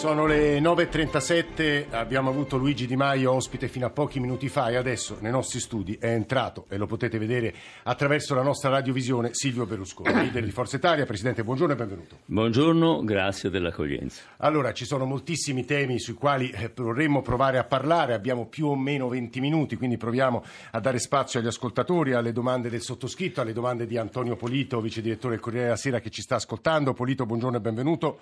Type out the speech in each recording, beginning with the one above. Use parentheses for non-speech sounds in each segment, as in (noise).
Sono le 9.37, abbiamo avuto Luigi Di Maio ospite fino a pochi minuti fa e adesso nei nostri studi è entrato e lo potete vedere attraverso la nostra radiovisione Silvio Berlusconi, (coughs) leader di Forza Italia. Presidente, buongiorno e benvenuto. Buongiorno, grazie dell'accoglienza. Allora, ci sono moltissimi temi sui quali eh, vorremmo provare a parlare, abbiamo più o meno 20 minuti, quindi proviamo a dare spazio agli ascoltatori, alle domande del sottoscritto, alle domande di Antonio Polito, vice direttore del Corriere della Sera che ci sta ascoltando. Polito, buongiorno e benvenuto.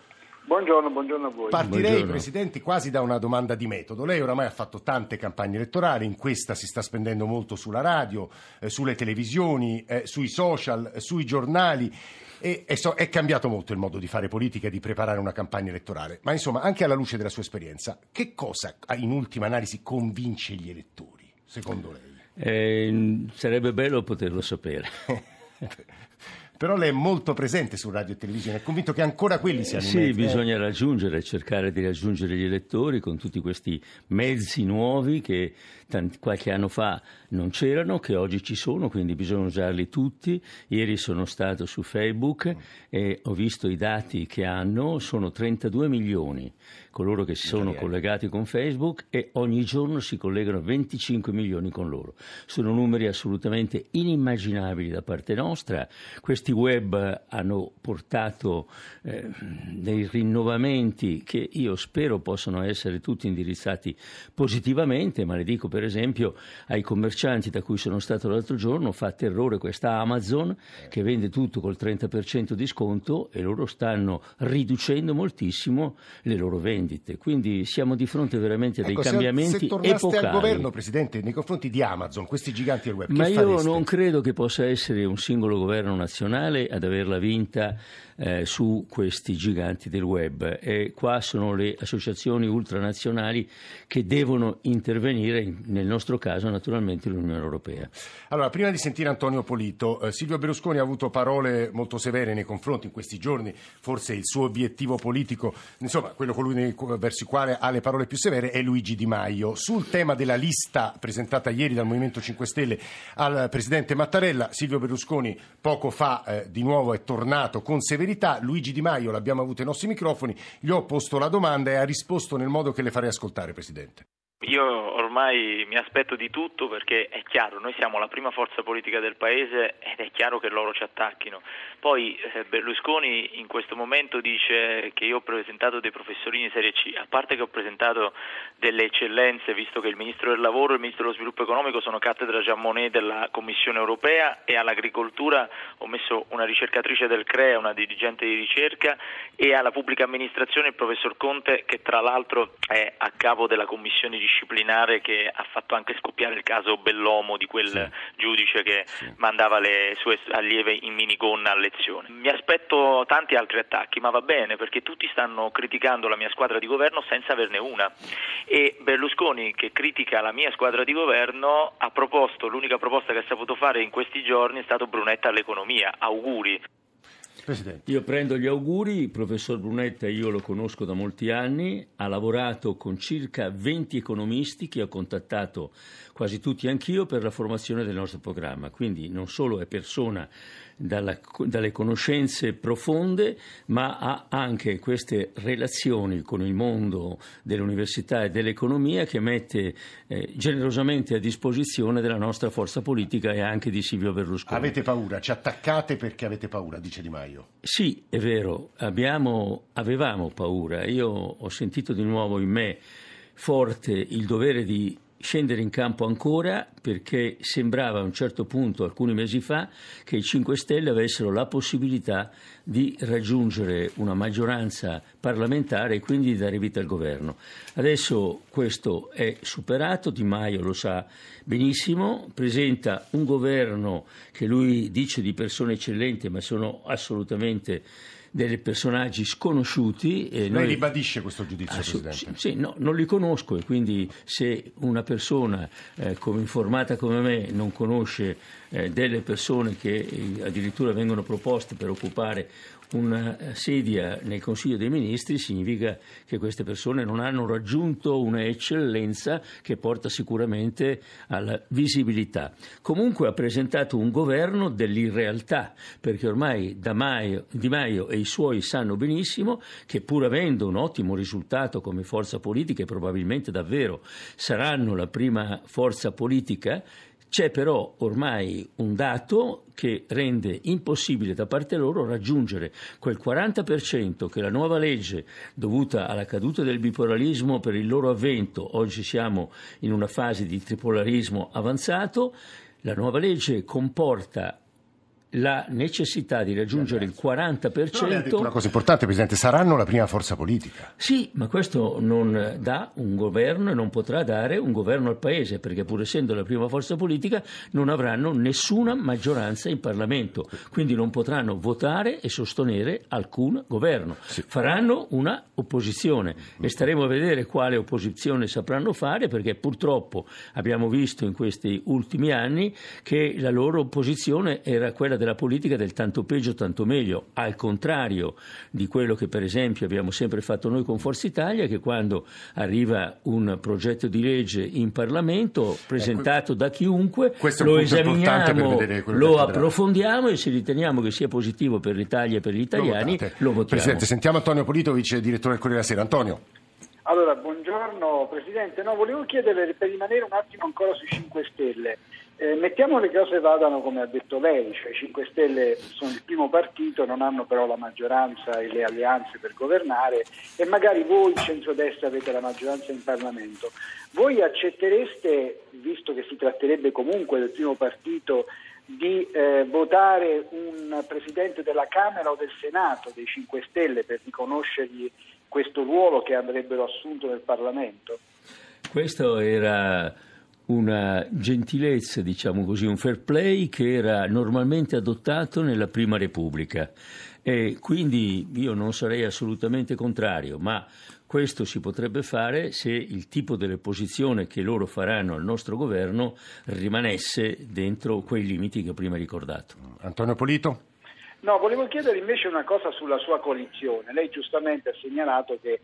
Buongiorno, buongiorno a voi. Partirei, Buongiorno. Presidente, quasi da una domanda di metodo. Lei oramai ha fatto tante campagne elettorali, in questa si sta spendendo molto sulla radio, eh, sulle televisioni, eh, sui social, eh, sui giornali. E, e so- è cambiato molto il modo di fare politica e di preparare una campagna elettorale. Ma insomma, anche alla luce della sua esperienza, che cosa in ultima analisi convince gli elettori, secondo lei? Eh, sarebbe bello poterlo sapere. (laughs) Però lei è molto presente su radio e televisione, è convinto che ancora quelli siano i Sì, mezzi, eh? bisogna raggiungere, cercare di raggiungere gli elettori con tutti questi mezzi nuovi che tanti- qualche anno fa non c'erano, che oggi ci sono, quindi bisogna usarli tutti. Ieri sono stato su Facebook e ho visto i dati che hanno, sono 32 milioni coloro che si sono collegati con Facebook e ogni giorno si collegano 25 milioni con loro. Sono numeri assolutamente inimmaginabili da parte nostra. Questi web hanno portato eh, dei rinnovamenti che io spero possano essere tutti indirizzati positivamente, ma le dico per esempio ai commercianti da cui sono stato l'altro giorno, fa terrore questa Amazon che vende tutto col 30% di sconto e loro stanno riducendo moltissimo le loro vendite. Quindi siamo di fronte veramente a dei Ecco, se- cambiamenti se, tornaste epocali. al governo, Presidente, nei confronti di Amazon, questi giganti del web, Ma io fareste? non credo che possa essere un singolo governo nazionale ad averla vinta eh, su questi giganti del web e qua sono le associazioni ultranazionali che devono intervenire, in- nel nostro caso naturalmente l'Unione Europea. Allora, prima di sentire Antonio Polito, eh, Silvio Berlusconi ha avuto parole molto severe nei confronti in questi giorni, forse il suo obiettivo politico, insomma, quello nei- verso il quale ha le parole più severe è Luigi Di Maio. Sul tema della lista presentata ieri dal Movimento 5 Stelle al Presidente Mattarella, Silvio Berlusconi poco fa eh, di nuovo è tornato con severità, Luigi Di Maio, l'abbiamo avuto ai nostri microfoni, gli ho posto la domanda e ha risposto nel modo che le farei ascoltare, Presidente. Io ormai mi aspetto di tutto perché è chiaro, noi siamo la prima forza politica del paese ed è chiaro che loro ci attacchino. Poi eh, Berlusconi in questo momento dice che io ho presentato dei professorini di serie C, a parte che ho presentato delle eccellenze, visto che il Ministro del Lavoro e il Ministro dello Sviluppo Economico sono cattedra Jean Monnet della Commissione Europea e all'agricoltura ho messo una ricercatrice del CREA, una dirigente di ricerca e alla pubblica amministrazione il professor Conte che tra l'altro è a capo della commissione disciplinare che ha fatto anche scoppiare il caso Bellomo di quel Sì. giudice che mandava le sue allieve in minigonna a lezione. Mi aspetto tanti altri attacchi, ma va bene perché tutti stanno criticando la mia squadra di governo senza averne una. E Berlusconi, che critica la mia squadra di governo, ha proposto, l'unica proposta che ha saputo fare in questi giorni è stato Brunetta all'economia. Auguri. Presidente. Io prendo gli auguri, il professor Brunetta io lo conosco da molti anni, ha lavorato con circa 20 economisti che ho contattato quasi tutti anch'io per la formazione del nostro programma, quindi non solo è persona dalla- dalle conoscenze profonde, ma ha anche queste relazioni con il mondo dell'università e dell'economia che mette eh, generosamente a disposizione della nostra forza politica e anche di Silvio Berlusconi. Avete paura, ci attaccate perché avete paura, dice Di Maio. Sì, è vero, abbiamo- avevamo paura. Io ho sentito di nuovo in me forte il dovere di scendere in campo ancora perché sembrava a un certo punto, alcuni mesi fa, che i 5 Stelle avessero la possibilità di raggiungere una maggioranza parlamentare e quindi di dare vita al governo. Adesso questo è superato, Di Maio lo sa benissimo, presenta un governo che lui dice di persone eccellenti ma sono assolutamente dei personaggi sconosciuti. E Lei ribadisce questo giudizio, ah, Presidente? Sì, no, non li conosco e quindi se una persona eh, come informata come me non conosce eh, delle persone che eh, addirittura vengono proposte per occupare una sedia nel Consiglio dei Ministri significa che queste persone non hanno raggiunto una eccellenza che porta sicuramente alla visibilità. Comunque ha presentato un governo dell'irrealtà, perché ormai Maio, Di Maio e i suoi sanno benissimo che pur avendo un ottimo risultato come forza politica e probabilmente davvero saranno la prima forza politica, c'è però ormai un dato che rende impossibile da parte loro raggiungere quel 40% che la nuova legge, dovuta alla caduta del bipolarismo per il loro avvento, oggi siamo in una fase di tripolarismo avanzato, la nuova legge comporta la necessità di raggiungere il 40%. ha detto una cosa importante, Presidente, saranno la prima forza politica. Sì, ma questo non dà un governo e non potrà dare un governo al Paese, perché pur essendo la prima forza politica non avranno nessuna maggioranza in Parlamento, quindi non potranno votare e sostenere alcun governo. Sì. Faranno una opposizione e staremo a vedere quale opposizione sapranno fare, perché purtroppo abbiamo visto in questi ultimi anni che la loro opposizione era quella della politica del tanto peggio tanto meglio, al contrario di quello che per esempio abbiamo sempre fatto noi con Forza Italia, che quando arriva un progetto di legge in Parlamento presentato da chiunque, lo esaminiamo, lo approfondiamo e se riteniamo che sia positivo per l'Italia e per gli italiani lo, lo votiamo. Presidente, sentiamo Antonio Polito, vice direttore del Corriere della Sera. Antonio. Allora, buongiorno Presidente. No, volevo chiederle per rimanere un attimo ancora sui 5 Stelle. Eh, mettiamo le cose vadano come ha detto lei, cioè i 5 Stelle sono il primo partito, non hanno però la maggioranza e le alleanze per governare e magari voi centrodestra avete la maggioranza in Parlamento. Voi accettereste, visto che si tratterebbe comunque del primo partito, di eh, votare un Presidente della Camera o del Senato dei 5 Stelle per riconoscergli questo ruolo che andrebbero assunto nel Parlamento? Questo era una gentilezza, diciamo così, un fair play che era normalmente adottato nella Prima Repubblica. E quindi io non sarei assolutamente contrario, ma questo si potrebbe fare se il tipo dell'opposizione che loro faranno al nostro governo rimanesse dentro quei limiti che ho prima ricordato. Antonio Polito? No, volevo chiedere invece una cosa sulla sua coalizione. Lei giustamente ha segnalato che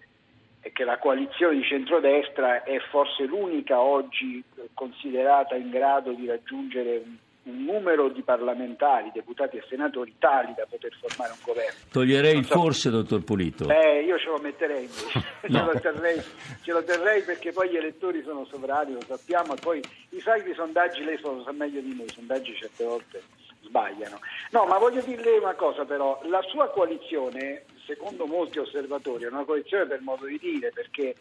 che la coalizione di centrodestra è forse l'unica oggi considerata in grado di raggiungere un, un numero di parlamentari, deputati e senatori tali da poter formare un governo. Toglierei il so, forse, dottor Pulito? Eh, io ce lo metterei invece, (laughs) no. ce, lo terrei, ce, lo terrei, perché poi gli elettori sono sovrani, lo sappiamo, e poi i sacri sondaggi lei lo sa meglio di me, i sondaggi certe volte sbagliano. No, ma voglio dirle una cosa però, la sua coalizione secondo molti osservatori è una coalizione per modo di dire, perché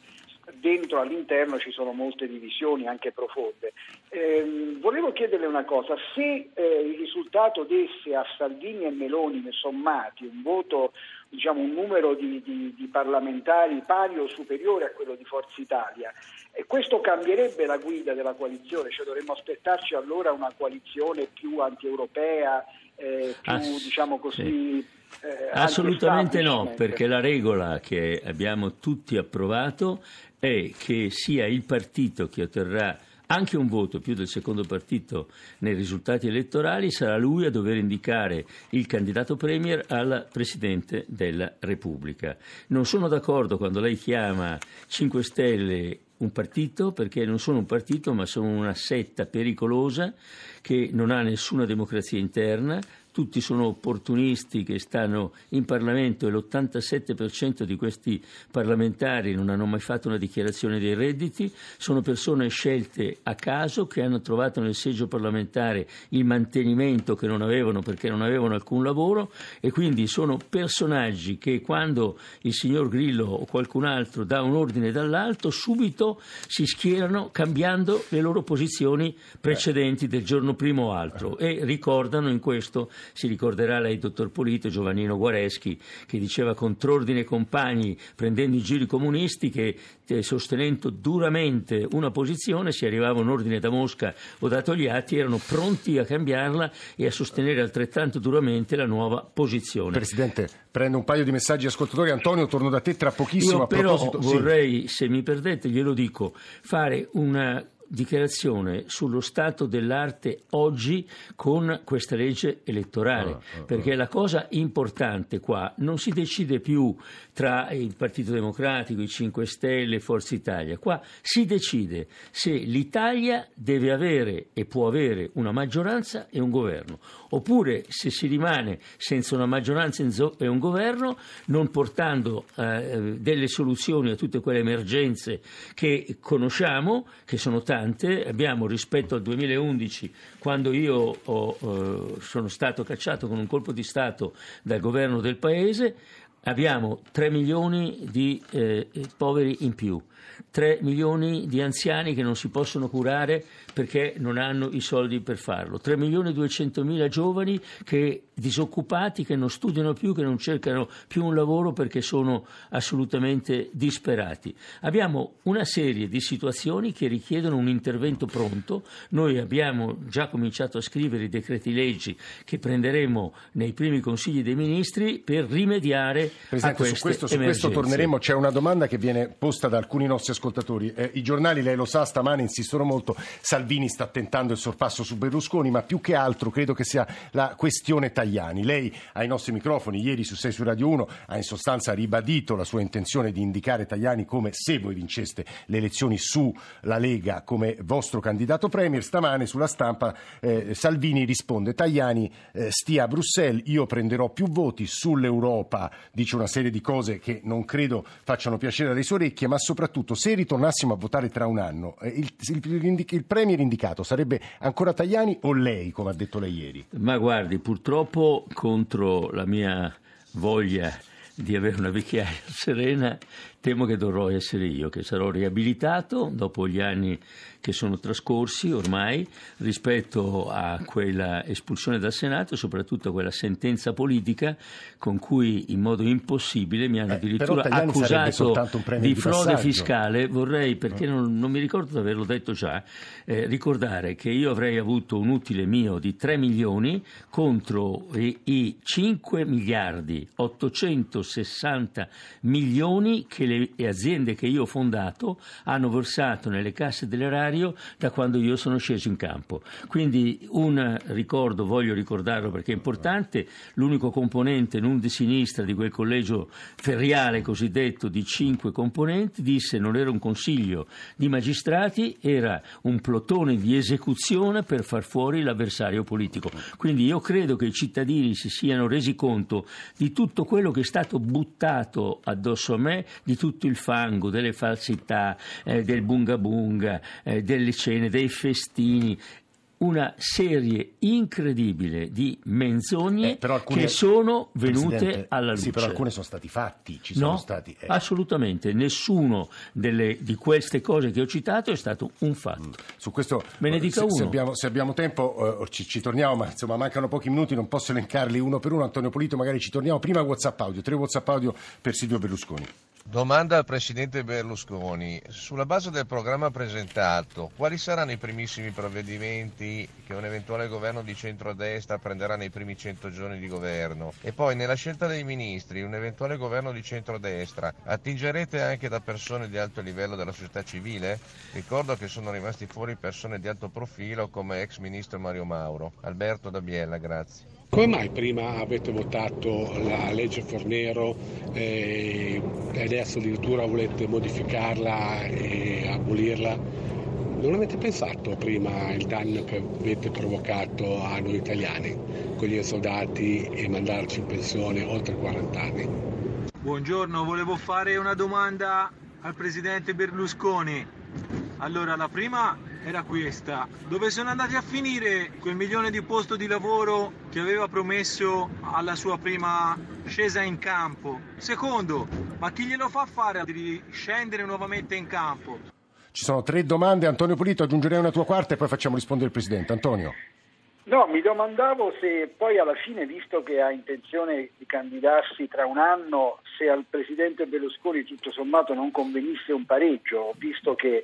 dentro all'interno ci sono molte divisioni anche profonde. Eh, volevo chiederle una cosa, se eh, il risultato desse a Salvini e Meloni sommati un voto, diciamo un numero di, di, di parlamentari pari o superiore a quello di Forza Italia, e questo cambierebbe la guida della coalizione, cioè dovremmo aspettarci allora una coalizione più antieuropea, eh, più ah, diciamo così... Sì eh, Assolutamente no, perché la regola che abbiamo tutti approvato è che sia il partito che otterrà anche un voto più del secondo partito nei risultati elettorali, sarà lui a dover indicare il candidato Premier al Presidente della Repubblica. Non sono d'accordo quando lei chiama 5 Stelle un partito perché non sono un partito ma sono una setta pericolosa che non ha nessuna democrazia interna, tutti sono opportunisti che stanno in Parlamento e l'87% di questi parlamentari non hanno mai fatto una dichiarazione dei redditi, sono persone scelte a caso che hanno trovato nel seggio parlamentare il mantenimento che non avevano perché non avevano alcun lavoro e quindi sono personaggi che quando il signor Grillo o qualcun altro dà un ordine dall'alto subito si schierano cambiando le loro posizioni precedenti del giorno primo o altro e ricordano in questo, si ricorderà lei, dottor Polito, Giovannino Guareschi, che diceva contrordine e compagni, prendendo i giri comunisti, che eh, sostenendo duramente una posizione, se arrivava un ordine da Mosca o da Togliatti, erano pronti a cambiarla e a sostenere altrettanto duramente la nuova posizione. Presidente, prendo un paio di messaggi ascoltatori. Antonio, torno da te tra pochissimo. Io però proposito... vorrei, sì. se mi perdete, glielo dico, fare una dichiarazione sullo stato dell'arte oggi con questa legge elettorale, ah, ah, perché la cosa importante qua non si decide più tra il Partito Democratico, i 5 Stelle, Forza Italia, qua si decide se l'Italia deve avere e può avere una maggioranza e un governo, oppure se si rimane senza una maggioranza e un governo, non portando eh, delle soluzioni a tutte quelle emergenze che conosciamo, che sono tante, importante, abbiamo rispetto al 2011, quando io ho, eh, sono stato cacciato con un colpo di Stato dal governo del Paese, abbiamo 3 milioni di eh, poveri in più. 3 milioni di anziani che non si possono curare perché non hanno i soldi per farlo, 3 milioni e 200 mila giovani che, disoccupati che non studiano più, che non cercano più un lavoro perché sono assolutamente disperati. Abbiamo una serie di situazioni che richiedono un intervento pronto, noi abbiamo già cominciato a scrivere i decreti leggi che prenderemo nei primi consigli dei ministri per rimediare Presidente, a queste su questo, su questo torneremo, c'è una domanda che viene posta da alcuni nostri ascoltatori. Eh, I giornali, lei lo sa, stamane insistono molto. Salvini sta tentando il sorpasso su Berlusconi, ma più che altro credo che sia la questione Tajani. Lei ai nostri microfoni, ieri su 6 su Radio 1, ha in sostanza ribadito la sua intenzione di indicare Tajani come se voi vinceste le elezioni sulla Lega come vostro candidato premier. Stamane sulla stampa eh, Salvini risponde Tajani eh, stia a Bruxelles, io prenderò più voti sull'Europa, dice una serie di cose che non credo facciano piacere alle sue orecchie, ma soprattutto se ritornassimo a votare tra un anno, eh, il, il, il premier indicato sarebbe ancora Tajani o lei, come ha detto lei ieri? Ma guardi, purtroppo contro la mia voglia di avere una vecchiaia (laughs) serena, temo che dovrò essere io, che sarò riabilitato dopo gli anni che sono trascorsi ormai rispetto a quella espulsione dal Senato e soprattutto a quella sentenza politica con cui in modo impossibile mi hanno eh, addirittura accusato di, di frode fiscale. Vorrei, perché non, non, mi ricordo di averlo detto già, eh, ricordare che io avrei avuto un utile mio di 3 milioni contro i, i 5 miliardi 860 milioni che le aziende che io ho fondato hanno versato nelle casse dell'erario da quando io sono sceso in campo. Quindi un ricordo, voglio ricordarlo perché è importante, l'unico componente non di sinistra di quel collegio feriale cosiddetto di cinque componenti disse non era un consiglio di magistrati, era un plotone di esecuzione per far fuori l'avversario politico. Quindi io credo che i cittadini si siano resi conto di tutto quello che è stato buttato addosso a me, di tutto il fango, delle falsità, eh, del bunga bunga, eh, delle cene, dei festini, una serie incredibile di menzogne eh, alcune, che sono venute alla luce. Sì, però alcune sono stati fatti, ci sono no, stati. Eh. Assolutamente, nessuno delle, di queste cose che ho citato è stato un fatto. Mm. Su questo, Me ne dica se, uno. Se abbiamo, se abbiamo tempo uh, ci, ci, torniamo, ma insomma mancano pochi minuti, non posso elencarli uno per uno. Antonio Polito, magari ci torniamo. Prima WhatsApp audio, tre WhatsApp audio per Silvio Berlusconi. Domanda al Presidente Berlusconi. Sulla base del programma presentato, quali saranno i primissimi provvedimenti che un eventuale governo di centrodestra prenderà nei primi 100 giorni di governo? E poi, nella scelta dei ministri, un eventuale governo di centrodestra, attingerete anche da persone di alto livello della società civile? Ricordo che sono rimasti fuori persone di alto profilo come ex ministro Mario Mauro. Alberto da Biella, grazie. Come mai prima avete votato la legge Fornero eh, e adesso addirittura volete modificarla e abolirla? Non avete pensato prima il danno che avete provocato a noi italiani con gli soldati e mandarci in pensione oltre 40 anni? Buongiorno, volevo fare una domanda al presidente Berlusconi. Allora, la prima era questa. Dove sono andati a finire quel milione di posti di lavoro che aveva promesso alla sua prima scesa in campo? Secondo, ma chi glielo fa fare di scendere nuovamente in campo? Ci sono tre domande. Antonio Polito, aggiungerei una tua quarta e poi facciamo rispondere il Presidente. Antonio. No, mi domandavo se poi alla fine, visto che ha intenzione di candidarsi tra un anno, se al Presidente Berlusconi tutto sommato non convenisse un pareggio, visto che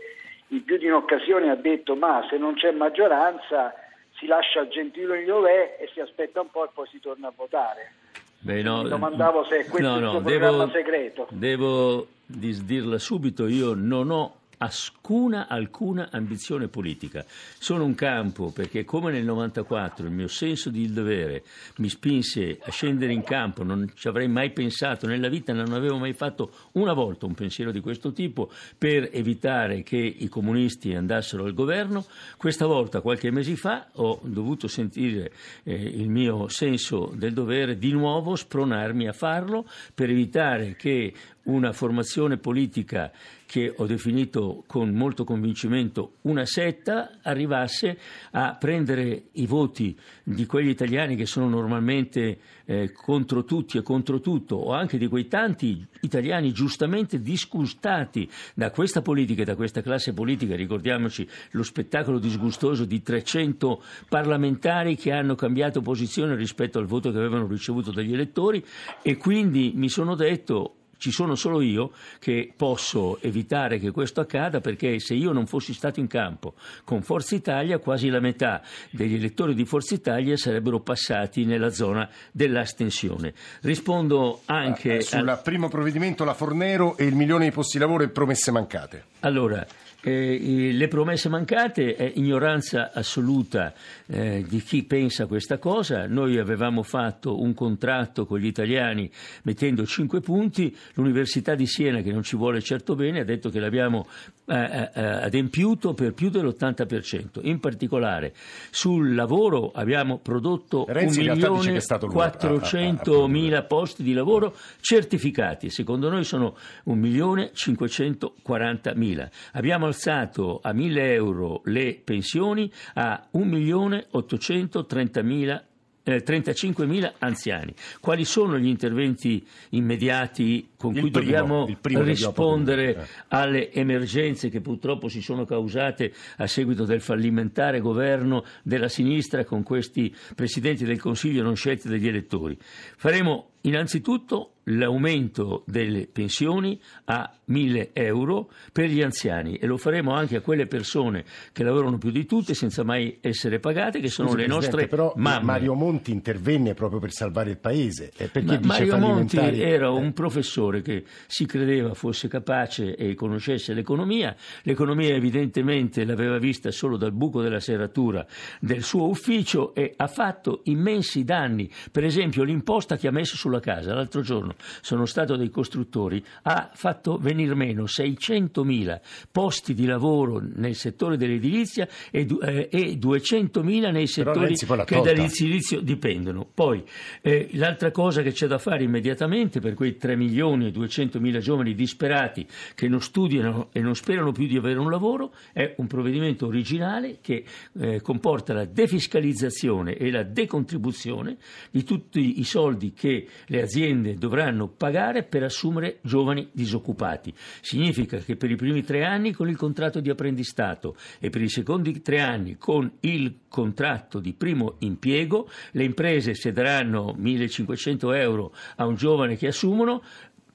in più di un'occasione ha detto ma se non c'è maggioranza si lascia il Gentiloni dov'è e si aspetta un po' e poi si torna a votare. Beh, no, Mi domandavo se questo no, è il no, suo devo, segreto. Devo disdirla subito, io non ho alcuna, alcuna ambizione politica. Sono un campo perché come nel 94 il mio senso di dovere mi spinse a scendere in campo, non ci avrei mai pensato nella vita, non avevo mai fatto una volta un pensiero di questo tipo per evitare che i comunisti andassero al governo. Questa volta, qualche mese fa, ho dovuto sentire eh, il mio senso del dovere di nuovo spronarmi a farlo per evitare che una formazione politica che ho definito con molto convincimento una setta arrivasse a prendere i voti di quegli italiani che sono normalmente eh, contro tutti e contro tutto o anche di quei tanti italiani giustamente disgustati da questa politica e da questa classe politica, ricordiamoci lo spettacolo disgustoso di 300 parlamentari che hanno cambiato posizione rispetto al voto che avevano ricevuto dagli elettori e quindi mi sono detto ci sono solo io che posso evitare che questo accada perché se io non fossi stato in campo con Forza Italia quasi la metà degli elettori di Forza Italia sarebbero passati nella zona dell'astensione. Rispondo anche eh, sul al... primo provvedimento la Fornero e il milione di posti di lavoro e promesse mancate. Allora, eh, le promesse mancate è ignoranza assoluta eh, di chi pensa questa cosa. Noi avevamo fatto un contratto con gli italiani mettendo 5 punti, l'Università di Siena, che non ci vuole certo bene, ha detto che l'abbiamo eh, eh, eh adempiuto per più dell'80%. In particolare sul lavoro abbiamo prodotto 1.400.000 posti di lavoro certificati, secondo noi sono 1.540.000. Abbiamo alzato a 1.000 euro le pensioni a 1.830.000 eh, 35.000 anziani. Quali sono gli interventi immediati con il cui primo, dobbiamo rispondere eh. alle emergenze che purtroppo si sono causate a seguito del fallimentare governo della sinistra con questi presidenti del Consiglio non scelti dagli elettori? Faremo innanzitutto l'aumento delle pensioni a 1000 euro per gli anziani e lo faremo anche a quelle persone che lavorano più di tutte senza mai essere pagate, che sono Scusi, le nostre però mamme. Mario Monti intervenne proprio per salvare il paese. Ma Mario Monti era un professore che si credeva fosse capace e conoscesse l'economia. L'economia evidentemente l'aveva vista solo dal buco della serratura del suo ufficio e ha fatto immensi danni. Per esempio l'imposta che ha messo sulla casa l'altro giorno sono stato dei costruttori, ha fatto venir meno 600.000 posti di lavoro nel settore dell'edilizia e, eh, e 200.000 nei settori che dall'edilizio dipendono. Poi eh, l'altra cosa che c'è da fare immediatamente per quei 3 milioni e 200.000 giovani disperati che non studiano e non sperano più di avere un lavoro è un provvedimento originale che eh, comporta la defiscalizzazione e la decontribuzione di tutti i soldi che le aziende dovranno dovranno pagare per assumere giovani disoccupati. Significa che per i primi tre anni con il contratto di apprendistato e per i secondi tre anni con il contratto di primo impiego le imprese se daranno 1500 euro a un giovane che assumono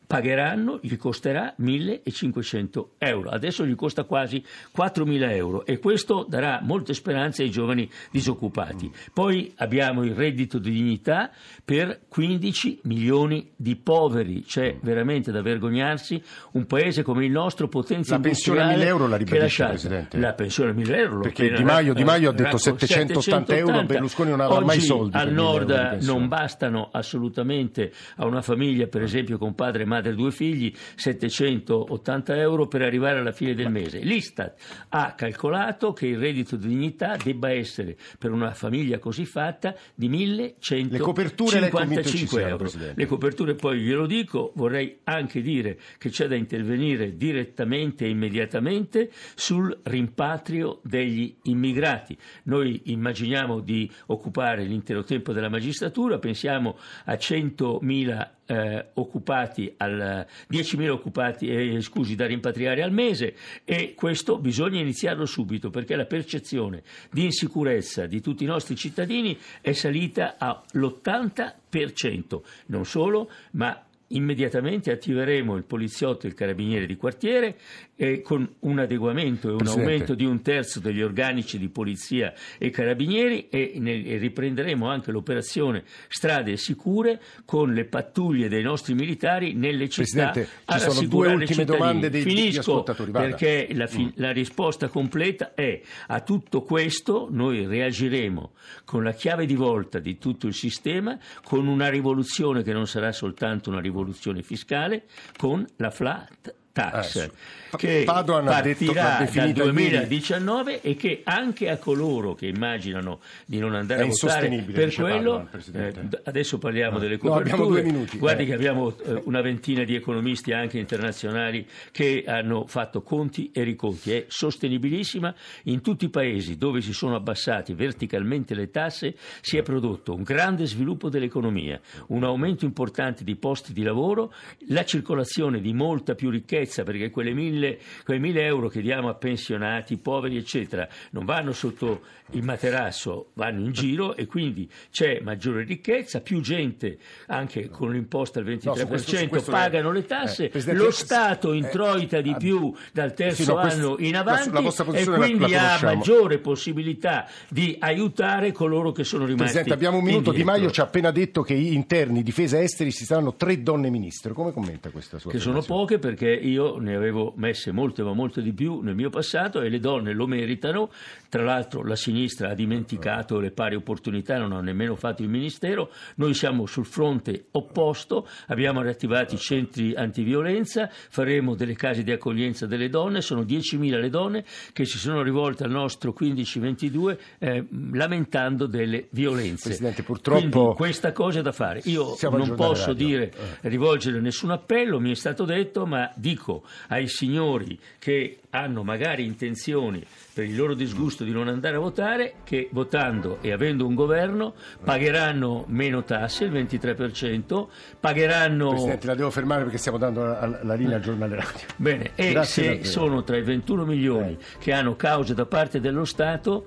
pagheranno, gli costerà 1.500 euro. Adesso gli costa quasi 4.000 euro e questo darà molte speranze ai giovani disoccupati. Poi abbiamo il reddito di dignità per 15 milioni di poveri. C'è veramente da vergognarsi un paese come il nostro, potenza la pensione a 1.000 euro la ribadisce, Presidente? La pensione a 1.000 euro. Perché Di Maio, di Maio ha detto 780, 780 euro, Berlusconi non aveva mai soldi. Al nord non bastano assolutamente a una famiglia, per esempio con padre e madre madre e due figli 780 euro per arrivare alla fine del mese. L'Istat ha calcolato che il reddito di dignità debba essere per una famiglia così fatta di 1155 euro. Le coperture poi glielo dico, vorrei anche dire che c'è da intervenire direttamente e immediatamente sul rimpatrio degli immigrati. Noi immaginiamo di occupare l'intero tempo della magistratura, pensiamo a 100.000 eh, occupati al, 10.000 occupati, eh, scusi, da rimpatriare al mese e questo bisogna iniziarlo subito perché la percezione di insicurezza di tutti i nostri cittadini è salita all'80%, non solo, ma immediatamente attiveremo il poliziotto e il carabiniere di quartiere e con un adeguamento e un Presidente. aumento di un terzo degli organici di polizia e carabinieri e, ne- e riprenderemo anche l'operazione strade sicure con le pattuglie dei nostri militari nelle città Presidente, ci a sono rassicurare due ultime cittadini. domande dei- Finisco ascoltatori, vada. perché la, Mm. fi- la risposta completa è a tutto questo noi reagiremo con la chiave di volta di tutto il sistema, con una rivoluzione che non sarà soltanto una rivoluzione fiscale, con la flat tax Pa- che Padoan detto- partirà l'ha dal definita ieri- 2019 e che anche a coloro che immaginano di non andare a votare per quello Padoan, eh, adesso parliamo delle No, abbiamo coperture minuti. guardi Eh. che abbiamo eh, una ventina di economisti anche internazionali che hanno fatto conti e riconti. È sostenibilissima in tutti i paesi dove si sono abbassati verticalmente le tasse si è prodotto un grande sviluppo dell'economia, un aumento importante di posti di lavoro, la circolazione di molta più ricchezza perché quelle mille, quei mille euro che diamo a pensionati, poveri eccetera non vanno sotto il materasso, vanno in giro e quindi c'è maggiore ricchezza, più gente anche con l'imposta al 23% No, su questo- su questo pagano le tasse, eh, lo eh, Stato eh, introita di ah, più dal terzo sì, no, questo- anno in la- avanti la vostra e la- quindi la ha maggiore possibilità di aiutare coloro che sono rimasti Presidente, abbiamo un minuto. Di indietro. Maio ci ha appena detto che interni, difesa esteri si saranno tre donne ministro. Come commenta questa sua che sono poche perché io ne avevo messe molte ma molte di più nel mio passato e le donne lo meritano. Tra l'altro la sinistra ha dimenticato le pari opportunità non ha nemmeno fatto il ministero. Noi siamo sul fronte opposto abbiamo riattivato i centri antiviolenza faremo delle case di accoglienza delle donne. Sono 10.000 le donne che si sono rivolte al nostro 1522 eh, lamentando delle violenze. Presidente, purtroppo- Quindi questa cosa è da fare. Io non posso radio. dire rivolgere nessun appello, mi è stato detto, ma dico ai signori che hanno magari intenzioni per il loro disgusto di non andare a votare che votando e avendo un governo pagheranno meno tasse, il 23%, pagheranno Presidente, la devo fermare perché stiamo dando la, la linea al giornale radio. Bene, e Grazie se davvero. sono tra i 21 milioni che hanno cause da parte dello Stato,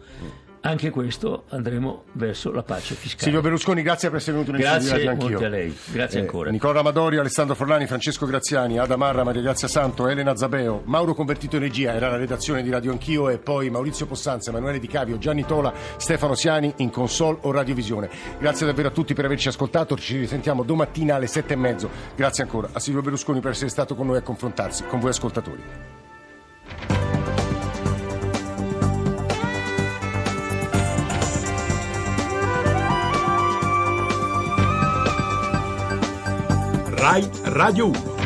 anche questo andremo verso la pace fiscale. Silvio Berlusconi, grazie per essere venuto nel Grazie studio anch'io. a lei, grazie Eh, ancora. Nicola Amadorio, Alessandro Forlani, Francesco Graziani, Ada Marra, Maria Grazia Santo, Elena Zabeo, Mauro Convertito in regia, era la redazione di Radio Anch'io e poi Maurizio Possanza, Emanuele Di Cavio, Gianni Tola, Stefano Siani in console o radiovisione. Grazie davvero a tutti per averci ascoltato, ci risentiamo domattina alle sette e mezzo. Grazie ancora a Silvio Berlusconi per essere stato con noi a confrontarsi con voi ascoltatori. Rai Radio 1.